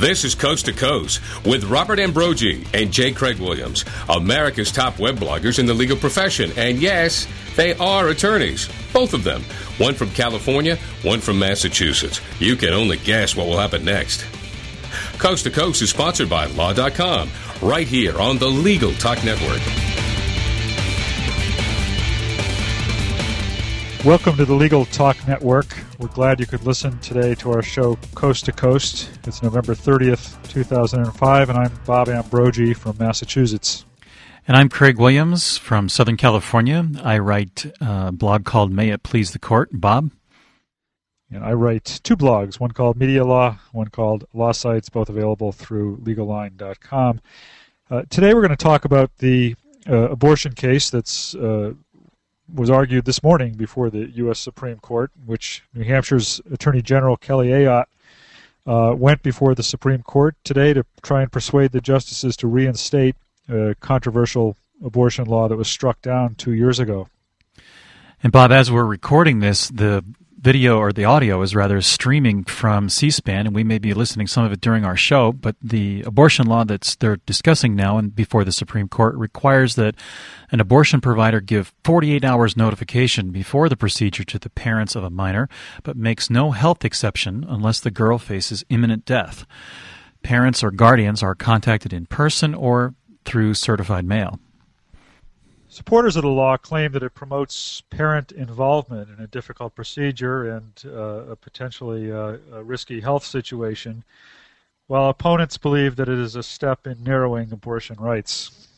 This is Coast to Coast with Robert Ambrogi and J. Craig Williams, America's top web bloggers in the legal profession. And yes, they are attorneys, both of them. One from California, one from Massachusetts. You can only guess what will happen next. Coast to Coast is sponsored by Law.com, right here on the Legal Talk Network. Welcome to the Legal Talk Network. We're glad you could listen today to our show Coast to Coast. It's November 30th, 2005, and I'm Bob Ambrogi from Massachusetts. And I'm Craig Williams from Southern California. I write a blog called May It Please the Court. Bob? And I write two blogs, one called Media Law, one called Law Sites, both available through legalline.com. Uh, today we're going to talk about the uh, abortion case that's uh, was argued this morning before the U.S. Supreme Court, which New Hampshire's Attorney General Kelly Ayotte uh, went before the Supreme Court today to try and persuade the justices to reinstate a controversial abortion law that was struck down two years ago. And Bob, as we're recording this, the video or the audio is rather streaming from C-SPAN, and we may be listening some of it during our show. But the abortion law that they're discussing now and before the Supreme Court requires that an abortion provider give 48 hours notification before the procedure to the parents of a minor, but makes no health exception unless the girl faces imminent death. Parents or guardians are contacted in person or through certified mail. Supporters of the law claim that it promotes parent involvement in a difficult procedure and uh, a potentially uh, a risky health situation, while opponents believe that it is a step in narrowing abortion rights.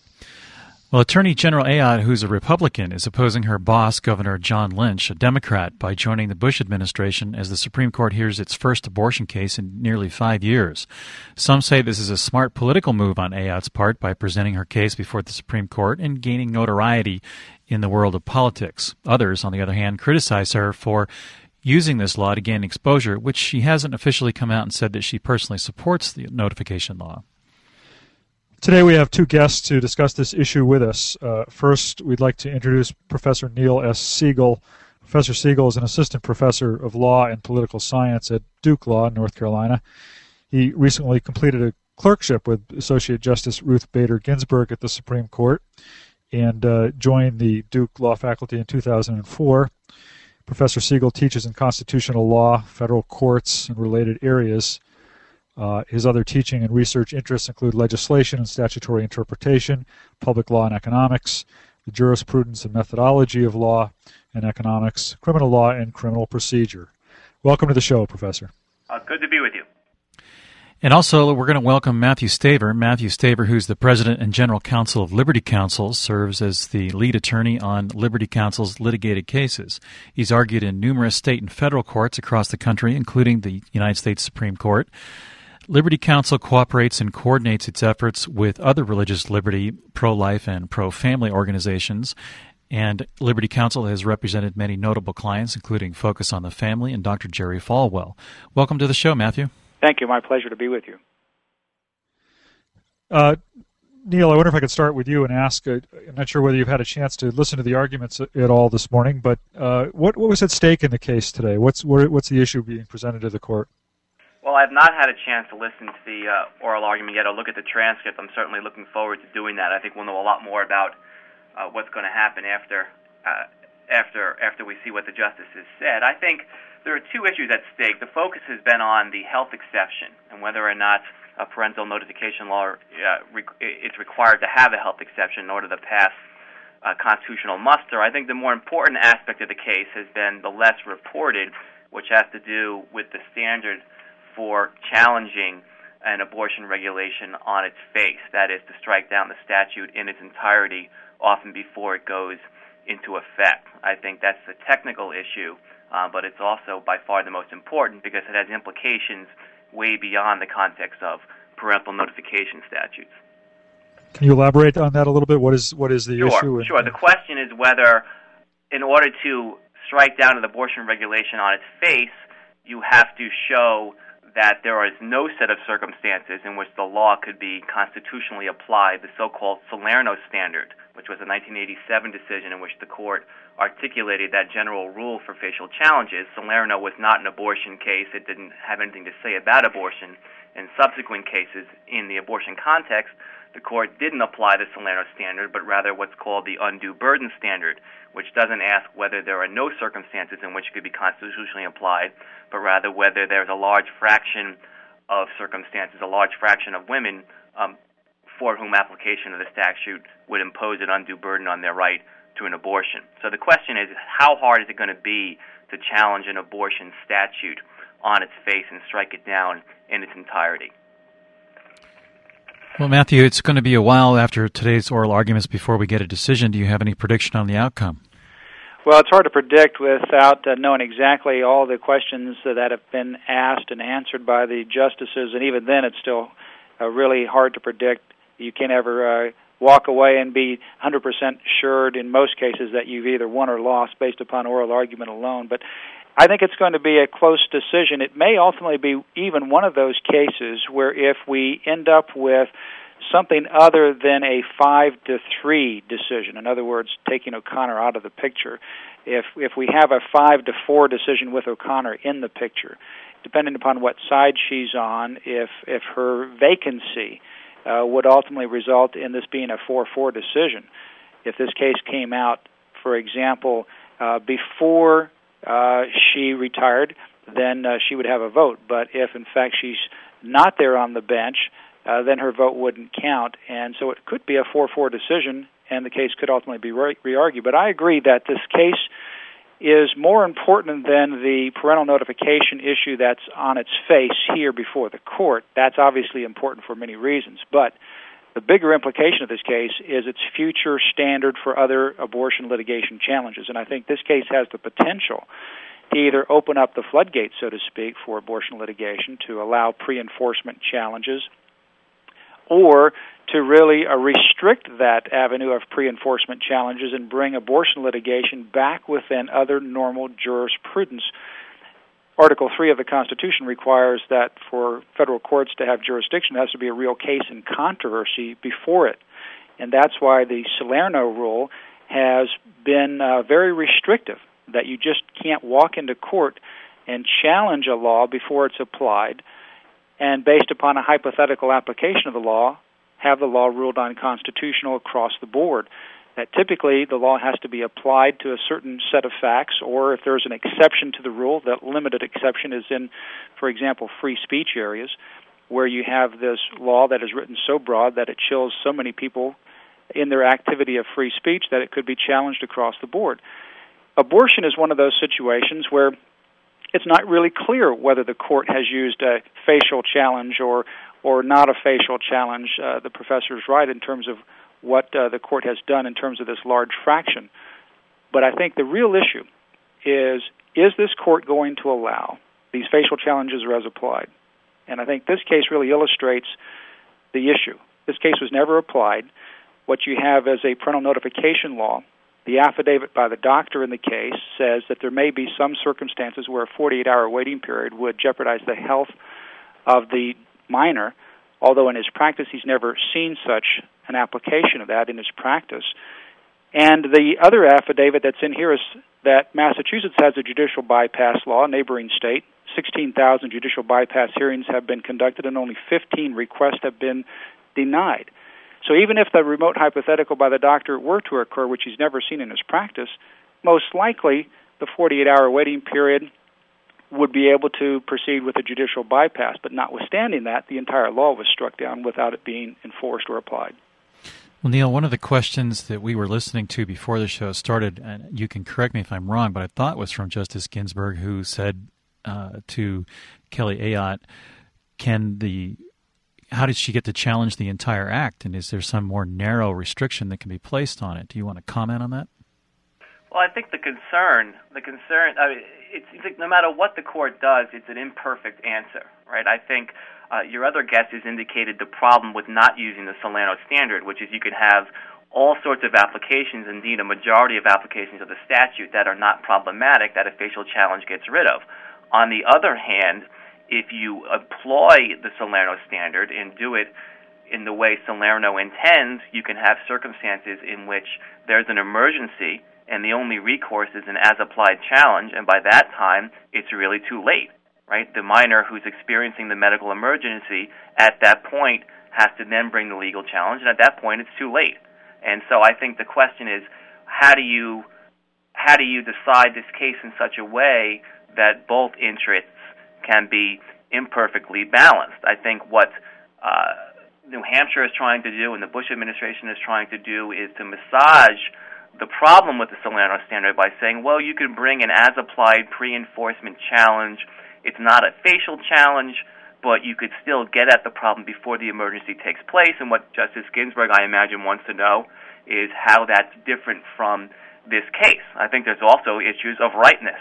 Well, Attorney General Ayotte, who's a Republican, is opposing her boss, Governor John Lynch, a Democrat, by joining the Bush administration as the Supreme Court hears its first abortion case in nearly five years. Some say this is a smart political move on Ayotte's part by presenting her case before the Supreme Court and gaining notoriety in the world of politics. Others, on the other hand, criticize her for using this law to gain exposure, which she hasn't officially come out and said that she personally supports the notification law. Today we have two guests to discuss this issue with us. Uh, first, we'd like to introduce Professor Neil S. Siegel. Professor Siegel is an assistant professor of law and political science at Duke Law in North Carolina. He recently completed a clerkship with Associate Justice Ruth Bader Ginsburg at the Supreme Court and uh, joined the Duke Law faculty in 2004. Professor Siegel teaches in constitutional law, federal courts, and related areas. Uh, his other teaching and research interests include legislation and statutory interpretation, public law and economics, the jurisprudence and methodology of law and economics, criminal law, and criminal procedure. Welcome to the show, Professor. Uh, good to be with you. And also, we're going to welcome Matthew Staver. Matthew Staver, who's the president and general counsel of Liberty Counsel, serves as the lead attorney on Liberty Counsel's litigated cases. He's argued in numerous state and federal courts across the country, including the United States Supreme Court. Liberty Counsel cooperates and coordinates its efforts with other religious liberty, pro life, and pro family organizations. And Liberty Counsel has represented many notable clients, including Focus on the Family and Dr. Jerry Falwell. Welcome to the show, Matthew. Thank you. My pleasure to be with you. Uh, Neil, I wonder if I could start with you and ask. Uh, I'm not sure whether you've had a chance to listen to the arguments at all this morning, but uh, what what was at stake in the case today? What's what's the issue being presented to the court? Well, I've not had a chance to listen to the uh, oral argument yet or look at the transcript. I'm certainly looking forward to doing that. I think we'll know a lot more about uh, what's going to happen after uh, after after we see what the justices said. I think there are two issues at stake. The focus has been on the health exception and whether or not a parental notification law uh, re- it's required to have a health exception in order to pass uh, constitutional muster. I think the more important aspect of the case has been the less reported, which has to do with the standard for challenging an abortion regulation on its face. That is, to strike down the statute in its entirety, often before it goes into effect. I think that's the technical issue, uh, but it's also by far the most important because it has implications way beyond the context of parental notification statutes. Can you elaborate on that a little bit? What is what is the sure, issue? Sure. The question is whether, in order to strike down an abortion regulation on its face, you have to show that there is no set of circumstances in which the law could be constitutionally applied, the so-called Salerno standard, which was a 1987 decision in which the court articulated that general rule for facial challenges. Salerno was not an abortion case. It didn't have anything to say about abortion. in subsequent cases in the abortion context, the court didn't apply the Salerno standard, but rather what's called the undue burden standard, which doesn't ask whether there are no circumstances in which it could be constitutionally applied, but rather whether there's a large fraction of circumstances, a large fraction of women um, for whom application of the statute would impose an undue burden on their right to an abortion. So the question is, how hard is it going to be to challenge an abortion statute on its face and strike it down in its entirety? Well, Matthew, it's going to be a while after today's oral arguments before we get a decision. Do you have any prediction on the outcome? Well, it's hard to predict without uh, knowing exactly all the questions that have been asked and answered by the justices, and even then, it's still uh, really hard to predict. You can't ever uh, walk away and be 100% assured in most cases that you've either won or lost based upon oral argument alone. But I think it's going to be a close decision. It may ultimately be even one of those cases where if we end up with something other than a five to three decision, in other words, taking O'Connor out of the picture, if if we have a five to four decision with O'Connor in the picture, depending upon what side she's on, if if her vacancy uh, would ultimately result in this being a four four decision, if this case came out, for example, uh, before uh, she retired, then uh, she would have a vote. But if in fact she's not there on the bench, uh, then her vote wouldn't count. And so it could be a 4 4 decision, and the case could ultimately be re argued. But I agree that this case is more important than the parental notification issue that's on its face here before the court. That's obviously important for many reasons. But the bigger implication of this case is its future standard for other abortion litigation challenges. And I think this case has the potential to either open up the floodgates, so to speak, for abortion litigation to allow pre enforcement challenges, or to really uh, restrict that avenue of pre enforcement challenges and bring abortion litigation back within other normal jurisprudence Article 3 of the Constitution requires that for federal courts to have jurisdiction, there has to be a real case in controversy before it. And that's why the Salerno rule has been uh, very restrictive, that you just can't walk into court and challenge a law before it's applied, and based upon a hypothetical application of the law, have the law ruled unconstitutional across the board that typically the law has to be applied to a certain set of facts, or if there's an exception to the rule, that limited exception is in, for example, free speech areas, where you have this law that is written so broad that it chills so many people in their activity of free speech that it could be challenged across the board. Abortion is one of those situations where it's not really clear whether the court has used a facial challenge or or not a facial challenge. Uh, the professor is right in terms of what uh, the court has done in terms of this large fraction. But I think the real issue is is this court going to allow these facial challenges as applied? And I think this case really illustrates the issue. This case was never applied. What you have is a parental notification law. The affidavit by the doctor in the case says that there may be some circumstances where a 48 hour waiting period would jeopardize the health of the minor although in his practice he's never seen such an application of that in his practice. And the other affidavit that's in here is that Massachusetts has a judicial bypass law, neighboring state. 16,000 judicial bypass hearings have been conducted, and only 15 requests have been denied. So even if the remote hypothetical by the doctor were to occur, which he's never seen in his practice, most likely the 48 hour waiting period would be able to proceed with a judicial bypass. But notwithstanding that, the entire law was struck down without it being enforced or applied. Well, Neil, one of the questions that we were listening to before the show started, and you can correct me if I'm wrong, but I thought was from Justice Ginsburg, who said uh, to Kelly Ayotte, "Can the how did she get to challenge the entire act, and is there some more narrow restriction that can be placed on it? Do you want to comment on that?" Well, I think the concern, the concern, I mean, it's, it's like no matter what the court does, it's an imperfect answer, right? I think uh, your other guest has indicated the problem with not using the Salerno standard, which is you could have all sorts of applications, indeed a majority of applications of the statute that are not problematic that a facial challenge gets rid of. On the other hand, if you employ the Salerno standard and do it in the way Salerno intends, you can have circumstances in which there's an emergency and the only recourse is an as applied challenge, and by that time, it's really too late. Right? The minor who's experiencing the medical emergency at that point has to then bring the legal challenge, and at that point, it's too late. And so I think the question is, how do you how do you decide this case in such a way that both interests can be imperfectly balanced? I think what uh, New Hampshire is trying to do and the Bush administration is trying to do is to massage the problem with the Salerno standard by saying, well, you can bring an as applied pre enforcement challenge. It's not a facial challenge, but you could still get at the problem before the emergency takes place. And what Justice Ginsburg, I imagine, wants to know is how that's different from this case. I think there's also issues of rightness.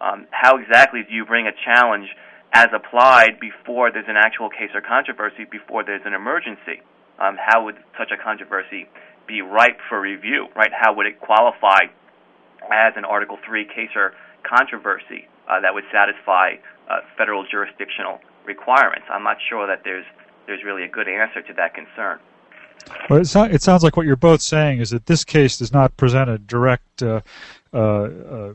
Um, how exactly do you bring a challenge as applied before there's an actual case or controversy, before there's an emergency? Um, how would such a controversy be ripe for review? Right? How would it qualify as an Article Three case or controversy uh, that would satisfy uh, federal jurisdictional requirements? I'm not sure that there's there's really a good answer to that concern. Well, it, it sounds like what you're both saying is that this case does not present a direct uh, uh, uh, uh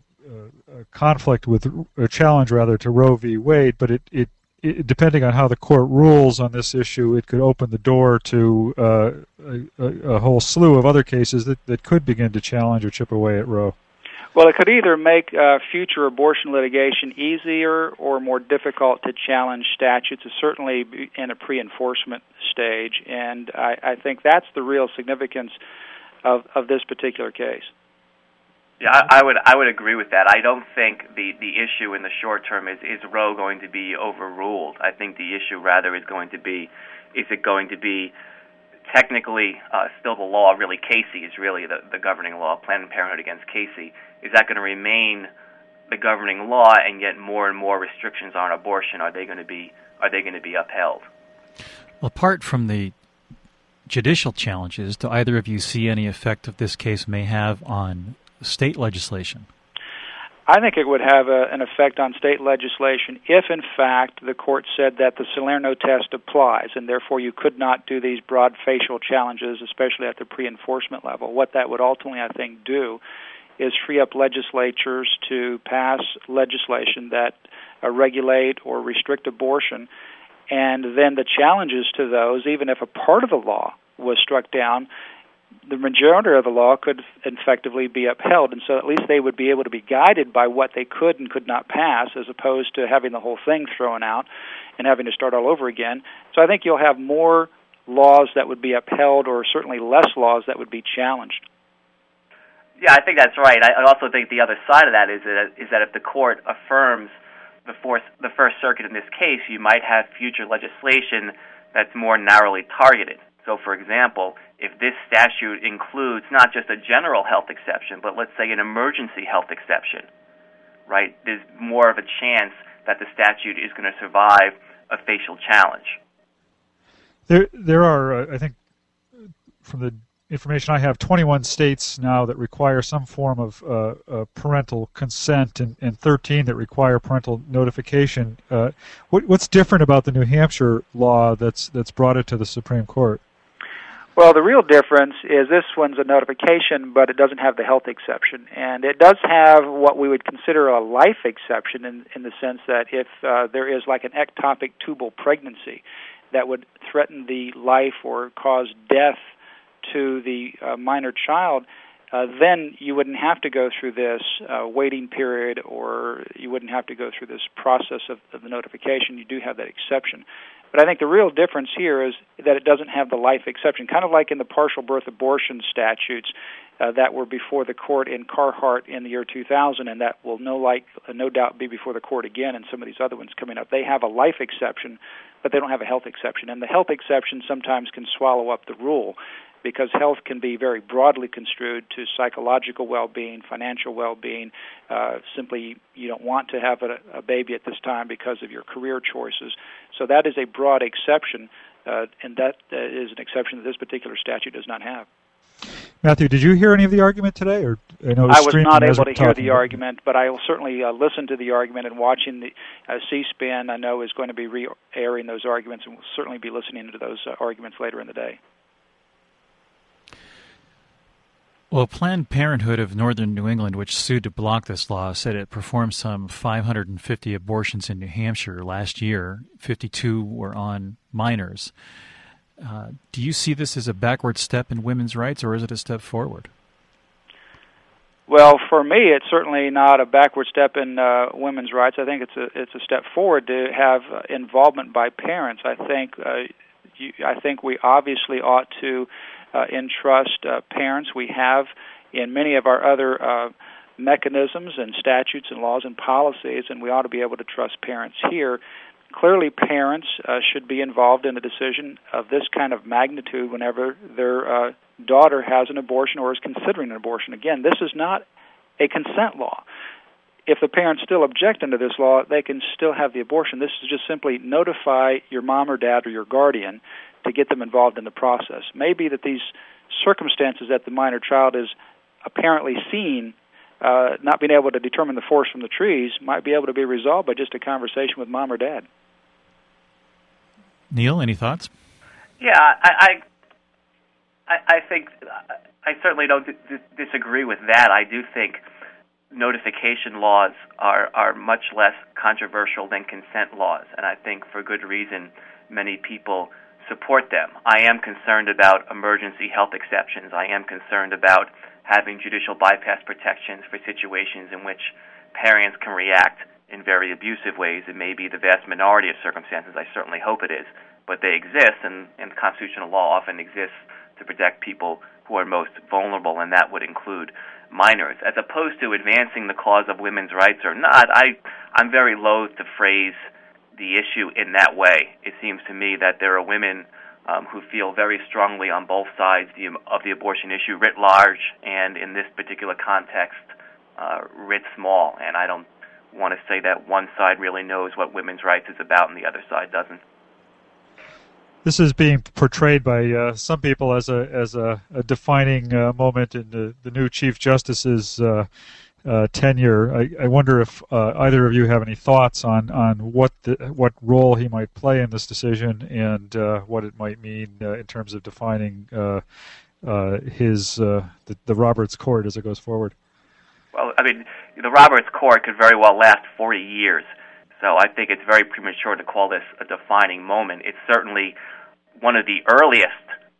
conflict with a challenge, rather, to Roe v. Wade, but it, it, it, depending on how the court rules on this issue, it could open the door to uh, a, a, whole slew of other cases that, that could begin to challenge or chip away at Roe. Well, it could either make uh, future abortion litigation easier or more difficult to challenge statutes, certainly in a pre enforcement stage. And I, I think that's the real significance of, of this particular case. Yeah, I, I would I would agree with that. I don't think the the issue in the short term is is Roe going to be overruled. I think the issue rather is going to be is it going to be technically uh, still the law, really Casey is really the, the governing law, Planned Parenthood against Casey, is that going to remain the governing law and yet more and more restrictions on abortion are they going to be are they going to be upheld? Well, apart from the judicial challenges, do either of you see any effect of this case may have on state legislation? I think it would have a, an effect on state legislation if, in fact, the court said that the Salerno test applies, and therefore you could not do these broad facial challenges, especially at the pre enforcement level. What that would ultimately, I think, do is free up legislatures to pass legislation that uh, regulate or restrict abortion, and then the challenges to those, even if a part of the law was struck down, the majority of the law could effectively be upheld, and so at least they would be able to be guided by what they could and could not pass, as opposed to having the whole thing thrown out and having to start all over again. So I think you'll have more laws that would be upheld, or certainly less laws that would be challenged. Yeah, I think that's right. I also think the other side of that is that is that if the court affirms the fourth, the First Circuit in this case, you might have future legislation that's more narrowly targeted. So, for example, if this statute includes not just a general health exception, but let's say an emergency health exception, right, there's more of a chance that the statute is going to survive a facial challenge. There, there are, uh, I think, from the information I have, 21 states now that require some form of uh, uh, parental consent, and, and, 13 that require parental notification. Uh, what, what's different about the New Hampshire law that's that's brought it to the Supreme Court? Well, the real difference is this one's a notification, but it doesn't have the health exception, and it does have what we would consider a life exception in in the sense that if uh, there is like an ectopic tubal pregnancy that would threaten the life or cause death to the uh, minor child, uh, then you wouldn't have to go through this uh, waiting period or you wouldn't have to go through this process of, of the notification. You do have that exception. But I think the real difference here is that it doesn't have the life exception, kind of like in the partial birth abortion statutes uh, that were before the court in Carhart in the year 2000, and that will no like uh, no doubt be before the court again in some of these other ones coming up. They have a life exception, but they don't have a health exception, and the health exception sometimes can swallow up the rule because health can be very broadly construed to psychological well-being, financial well-being. Uh, simply, you don't want to have a, a, baby at this time because of your career choices. So that is a broad exception, uh, and that uh, is an exception that this particular statute does not have. Matthew, did you hear any of the argument today, or I, I was not able to hear the argument, but I will certainly uh, listen to the argument and watching the uh, C-SPAN. I know is going to be re-airing those arguments, and we'll certainly be listening to those uh, arguments later in the day. Well, Planned Parenthood of Northern New England, which sued to block this law, said it performed some 550 abortions in New Hampshire last year. 52 were on minors. Uh, do you see this as a backward step in women's rights, or is it a step forward? Well, for me, it's certainly not a backward step in uh, women's rights. I think it's a it's a step forward to have uh, involvement by parents. I think uh, you, I think we obviously ought to uh, entrust uh, parents. We have in many of our other uh, mechanisms and statutes and laws and policies, and we ought to be able to trust parents here. Clearly, parents uh, should be involved in a decision of this kind of magnitude whenever their uh, daughter has an abortion or is considering an abortion. Again, this is not a consent law. If the parents still object under this law, they can still have the abortion. This is just simply notify your mom or dad or your guardian to get them involved in the process. Maybe that these circumstances that the minor child is apparently seeing, uh, not being able to determine the forest from the trees, might be able to be resolved by just a conversation with mom or dad. Neil, any thoughts? Yeah, I, I, I think I certainly don't d- disagree with that. I do think notification laws are are much less controversial than consent laws, and I think for good reason many people support them. I am concerned about emergency health exceptions. I am concerned about having judicial bypass protections for situations in which parents can react in very abusive ways. It may be the vast minority of circumstances. I certainly hope it is, but they exist, and, and constitutional law often exists to protect people who are most vulnerable, and that would include minors. As opposed to advancing the cause of women's rights or not, I I'm very loath to phrase the issue in that way. It seems to me that there are women um, who feel very strongly on both sides of the abortion issue writ large, and in this particular context, uh, writ small. And I don't want to say that one side really knows what women's rights is about and the other side doesn't. This is being portrayed by uh, some people as a as a, a defining uh, moment in the, the new Chief Justice's uh, tenure. I, I, wonder if uh, either of you have any thoughts on on what the, what role he might play in this decision and uh, what it might mean uh, in terms of defining uh, uh, his the, the, Roberts Court as it goes forward. Well, I mean, the Roberts Court could very well last 40 years, so I think it's very premature to call this a defining moment. It's certainly one of the earliest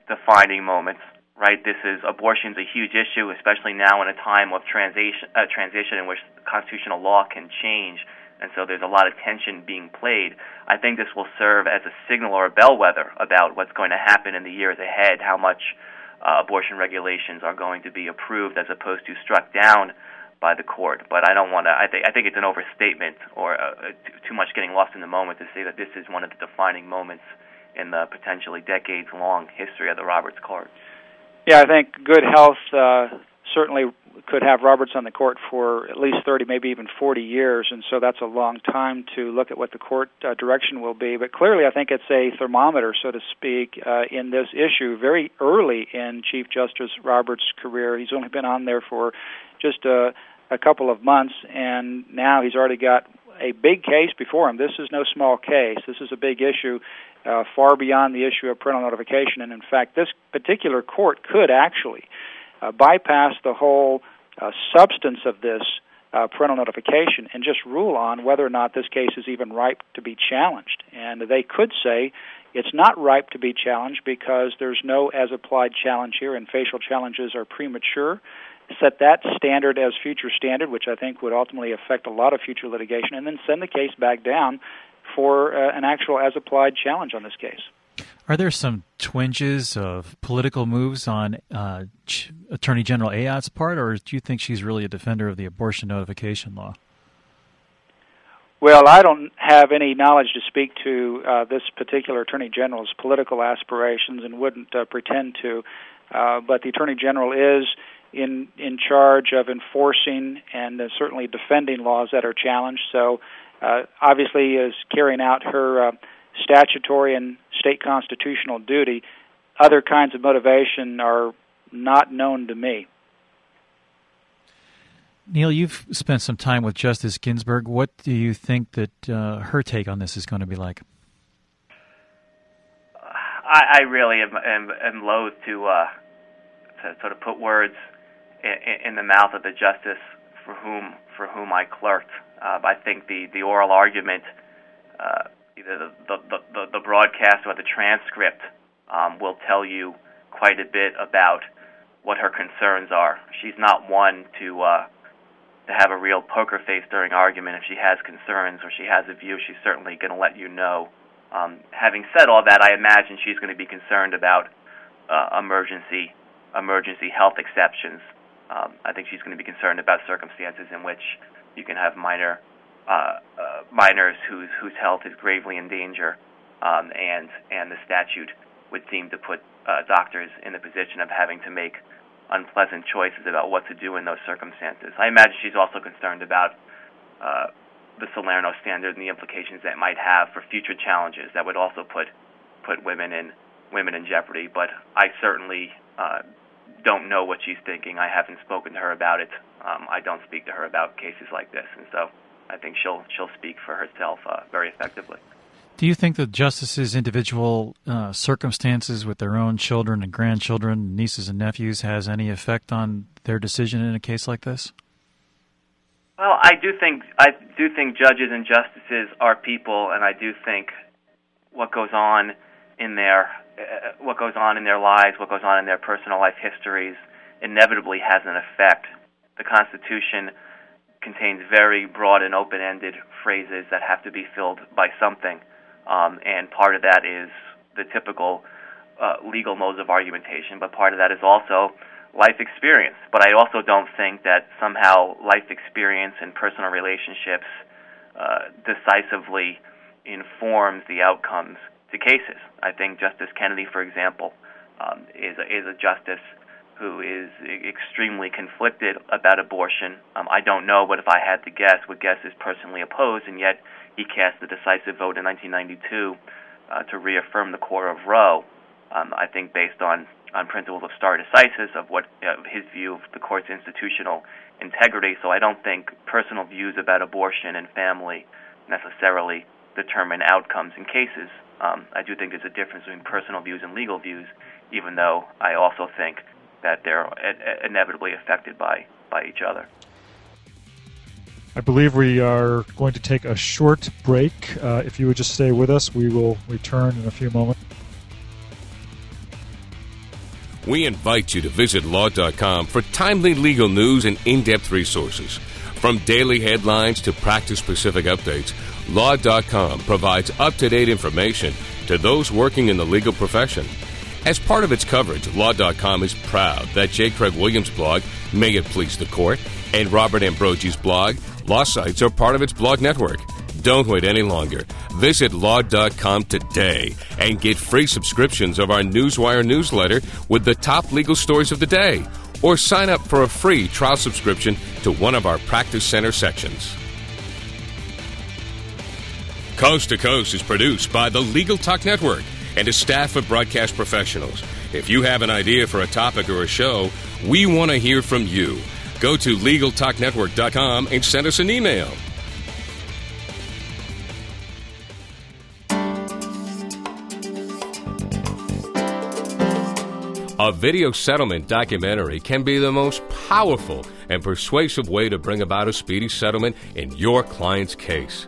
defining moments right? This is abortion's a huge issue, especially now in a time of transition, uh, transition in which constitutional law can change, and so there's a lot of tension being played. I think this will serve as a signal or a bellwether about what's going to happen in the years ahead, how much uh, abortion regulations are going to be approved as opposed to struck down by the court. But I don't want to. I think I think it's an overstatement or uh, too much getting lost in the moment to say that this is one of the defining moments in the potentially decades-long history of the Roberts Court. Yeah, I think good health uh, certainly could have Roberts on the court for at least 30, maybe even 40 years, and so that's a long time to look at what the court uh, direction will be. But clearly, I think it's a thermometer, so to speak, uh, in this issue. Very early in Chief Justice Roberts' career, he's only been on there for just a, a couple of months, and now he's already got a big case before him. This is no small case. This is a big issue, uh, far beyond the issue of parental notification. And in fact, this particular court could actually uh, bypass the whole uh, substance of this uh, parental notification and just rule on whether or not this case is even ripe to be challenged. And they could say it's not ripe to be challenged because there's no as applied challenge here, and facial challenges are premature. Set that standard as future standard, which I think would ultimately affect a lot of future litigation, and then send the case back down for uh, an actual as applied challenge on this case. Are there some twinges of political moves on uh, Ch- Attorney General Ayotte's part, or do you think she's really a defender of the abortion notification law? Well, I don't have any knowledge to speak to uh, this particular Attorney General's political aspirations and wouldn't uh, pretend to. Uh, but the Attorney General is in in charge of enforcing and uh, certainly defending laws that are challenged. So uh, obviously is carrying out her uh, statutory and state constitutional duty. Other kinds of motivation are not known to me. Neil, you've spent some time with Justice Ginsburg. What do you think that uh, her take on this is going to be like? I, I really am, am, am loath to, uh, to sort of put words in, the mouth of the justice for whom for whom I clerked. Uh, I think the the oral argument, uh, either the, the the the broadcast or the transcript, um, will tell you quite a bit about what her concerns are. She's not one to uh, to have a real poker face during argument. If she has concerns or she has a view, she's certainly going to let you know. Um, having said all that, I imagine she's going to be concerned about uh, emergency emergency health exceptions. Um, I think she's going to be concerned about circumstances in which you can have minor uh, uh, minors whose whose health is gravely in danger, um, and and the statute would seem to put uh, doctors in the position of having to make unpleasant choices about what to do in those circumstances. I imagine she's also concerned about uh, the Salerno standard and the implications that might have for future challenges that would also put put women in women in jeopardy. But I certainly uh, don't know what she's thinking. I haven't spoken to her about it. Um, I don't speak to her about cases like this, and so I think she'll she'll speak for herself uh, very effectively. Do you think the justices' individual uh, circumstances with their own children and grandchildren, nieces and nephews, has any effect on their decision in a case like this? Well, I do think I do think judges and justices are people, and I do think what goes on in their uh, what goes on in their lives, what goes on in their personal life histories, inevitably has an effect. The Constitution contains very broad and open-ended phrases that have to be filled by something um, and part of that is the typical uh, legal modes of argumentation, but part of that is also life experience. But I also don't think that somehow life experience and personal relationships uh, decisively informs the outcomes to cases. I think Justice Kennedy, for example, um, is is a justice who is extremely conflicted about abortion. Um, I don't know, but if I had to guess, would guess is personally opposed, and yet he cast the decisive vote in 1992 uh, to reaffirm the core of Roe. Um, I think based on on principles of stare decisis of what uh, his view of the court's institutional integrity. So I don't think personal views about abortion and family necessarily determine outcomes in cases. Um, I do think there's a difference between personal views and legal views, even though I also think that they're inevitably affected by by each other. I believe we are going to take a short break. Uh, if you would just stay with us, we will return in a few moments. We invite you to visit law.com for timely legal news and in depth resources. From daily headlines to practice specific updates, law.com provides up to date information to those working in the legal profession. As part of its coverage, Law.com is proud that J. Craig Williams' blog, May It Please the Court, and Robert Ambrogi's blog, Law Sites, are part of its blog network. Don't wait any longer. Visit law.com today and get free subscriptions of our Newswire newsletter with the top legal stories of the day. Or sign up for a free trial subscription to one of our Practice Center sections. Coast to Coast is produced by the Legal Talk Network and a staff of broadcast professionals. If you have an idea for a topic or a show, we want to hear from you. Go to LegalTalkNetwork.com and send us an email. A video settlement documentary can be the most powerful and persuasive way to bring about a speedy settlement in your client's case.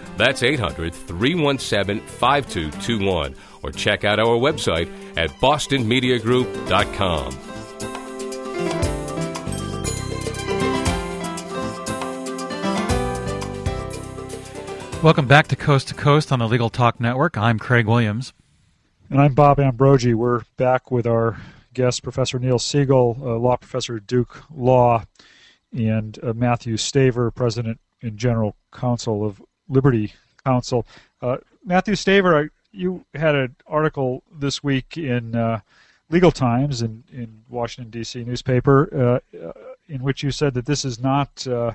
that's 800 317 5221. Or check out our website at bostonmediagroup.com. Welcome back to Coast to Coast on the Legal Talk Network. I'm Craig Williams. And I'm Bob Ambrogi. We're back with our guest, Professor Neil Siegel, law professor at Duke Law, and uh, Matthew Staver, President and General Counsel of Liberty Counsel. Uh, Matthew Staver, you had an article this week in uh, Legal Times in, in Washington D.C. newspaper uh, in which you said that this is not uh,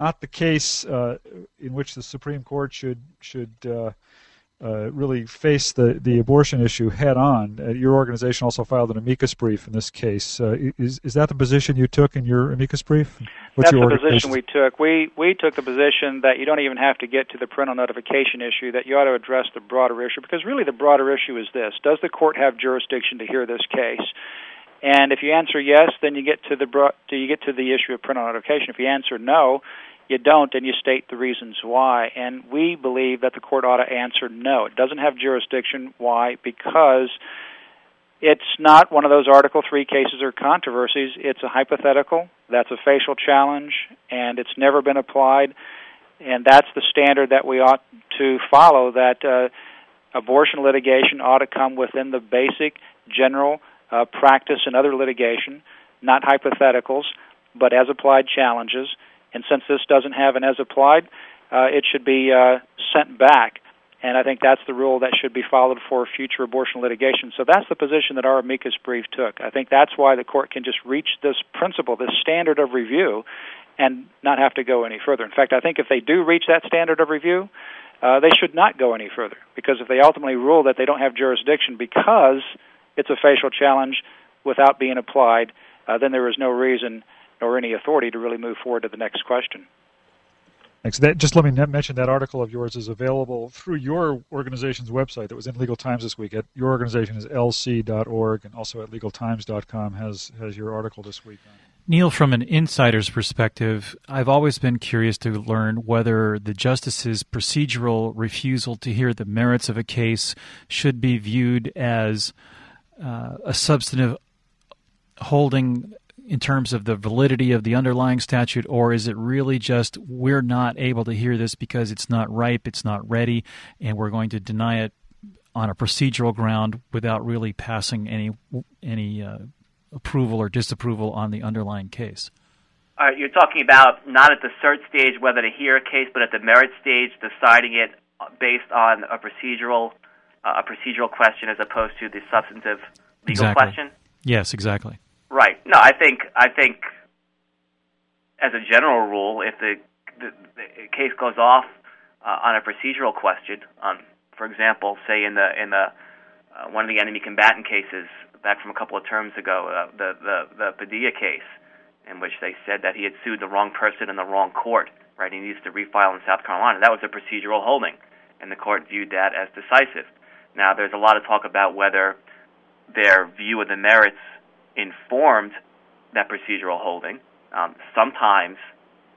not the case uh, in which the Supreme Court should should uh, really face the, the abortion issue head on. Uh, your organization also filed an amicus brief in this case. Uh, is is that the position you took in your amicus brief? What's That's the position we took. We we took the position that you don't even have to get to the parental notification issue. That you ought to address the broader issue because really the broader issue is this: Does the court have jurisdiction to hear this case? And if you answer yes, then you get to the bro- do you get to the issue of parental notification. If you answer no, you don't, and you state the reasons why. And we believe that the court ought to answer no. It doesn't have jurisdiction. Why? Because it's not one of those Article 3 cases or controversies. It's a hypothetical. That's a facial challenge, and it's never been applied. And that's the standard that we ought to follow that uh, abortion litigation ought to come within the basic general uh, practice and other litigation, not hypotheticals, but as applied challenges and since this doesn't have an as applied, uh, it should be uh, sent back. And I think that's the rule that should be followed for future abortion litigation. So that's the position that our amicus brief took. I think that's why the court can just reach this principle, this standard of review, and not have to go any further. In fact, I think if they do reach that standard of review, uh, they should not go any further because if they ultimately rule that they don't have jurisdiction because it's a facial challenge without being applied, uh, then there is no reason or any authority to really move forward to the next question. Thanks. That, just let me mention that article of yours is available through your organization's website that was in Legal Times this week. At, your organization is lc.org and also at legaltimes.com has, has your article this week. Neil, from an insider's perspective, I've always been curious to learn whether the justice's procedural refusal to hear the merits of a case should be viewed as uh, a substantive holding in terms of the validity of the underlying statute, or is it really just we're not able to hear this because it's not ripe, it's not ready, and we're going to deny it on a procedural ground without really passing any any uh, approval or disapproval on the underlying case? All right, you're talking about not at the cert stage whether to hear a case, but at the merit stage, deciding it based on a procedural uh, a procedural question as opposed to the substantive legal exactly. question. Yes, exactly. Right. No, I think I think as a general rule, if the, the, the case goes off uh, on a procedural question, um, for example, say in the in the uh, one of the enemy combatant cases back from a couple of terms ago, uh, the the the Padilla case, in which they said that he had sued the wrong person in the wrong court, right? He needs to refile in South Carolina. That was a procedural holding, and the court viewed that as decisive. Now, there's a lot of talk about whether their view of the merits informed that procedural holding. Um, sometimes,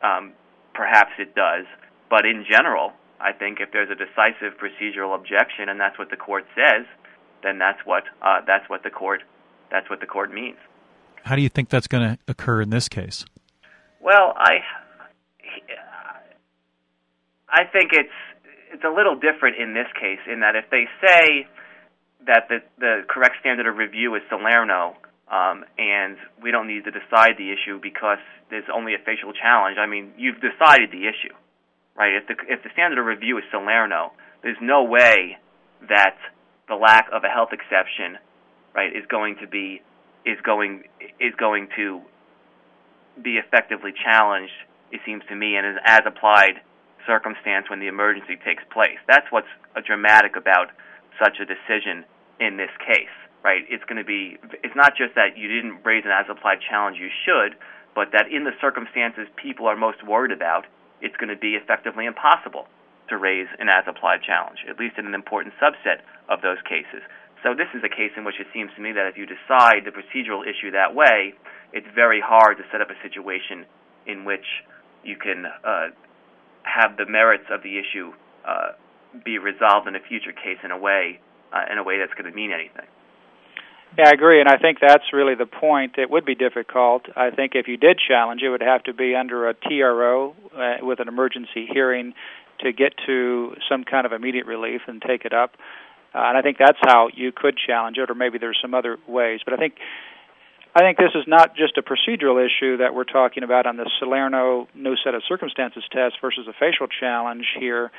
um, perhaps it does, but in general, I think if there's a decisive procedural objection and that's what the court says, then that's what uh, that's what the court that's what the court means. How do you think that's going to occur in this case? Well, I I think it's it's a little different in this case in that if they say that the the correct standard of review is Salerno, um, and we don't need to decide the issue because there's only a facial challenge. I mean, you've decided the issue, right? If the if the standard of review is Salerno, there's no way that the lack of a health exception, right, is going to be is going is going to be effectively challenged. It seems to me, and is as applied circumstance when the emergency takes place. That's what's dramatic about such a decision in this case right? It's going to be, it's not just that you didn't raise an as applied challenge, you should, but that in the circumstances people are most worried about, it's going to be effectively impossible to raise an as applied challenge, at least in an important subset of those cases. So this is a case in which it seems to me that if you decide the procedural issue that way, it's very hard to set up a situation in which you can uh, have the merits of the issue uh, be resolved in a future case in a way uh, in a way that's going to mean anything. Yeah, I agree, and I think that's really the point. It would be difficult. I think if you did challenge, it would have to be under a TRO uh, with an emergency hearing to get to some kind of immediate relief and take it up. Uh, and I think that's how you could challenge it, or maybe there's some other ways. But I think I think this is not just a procedural issue that we're talking about on the Salerno no set of circumstances test versus a facial challenge here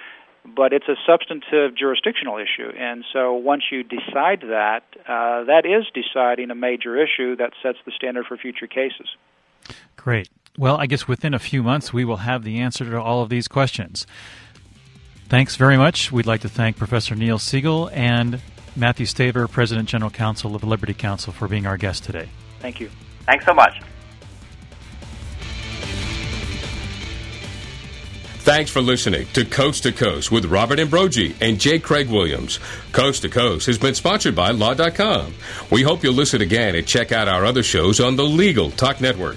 but it's a substantive jurisdictional issue. And so once you decide that, uh, that is deciding a major issue that sets the standard for future cases. Great. Well, I guess within a few months we will have the answer to all of these questions. Thanks very much. We'd like to thank Professor Neil Siegel and Matthew Staver, President General Counsel of Liberty Counsel, for being our guest today. Thank you. Thanks so much. Thanks for listening to Coast to Coast with Robert Ambrogi and J. Craig Williams. Coast to Coast has been sponsored by Law.com. We hope you'll listen again and check out our other shows on the Legal Talk Network.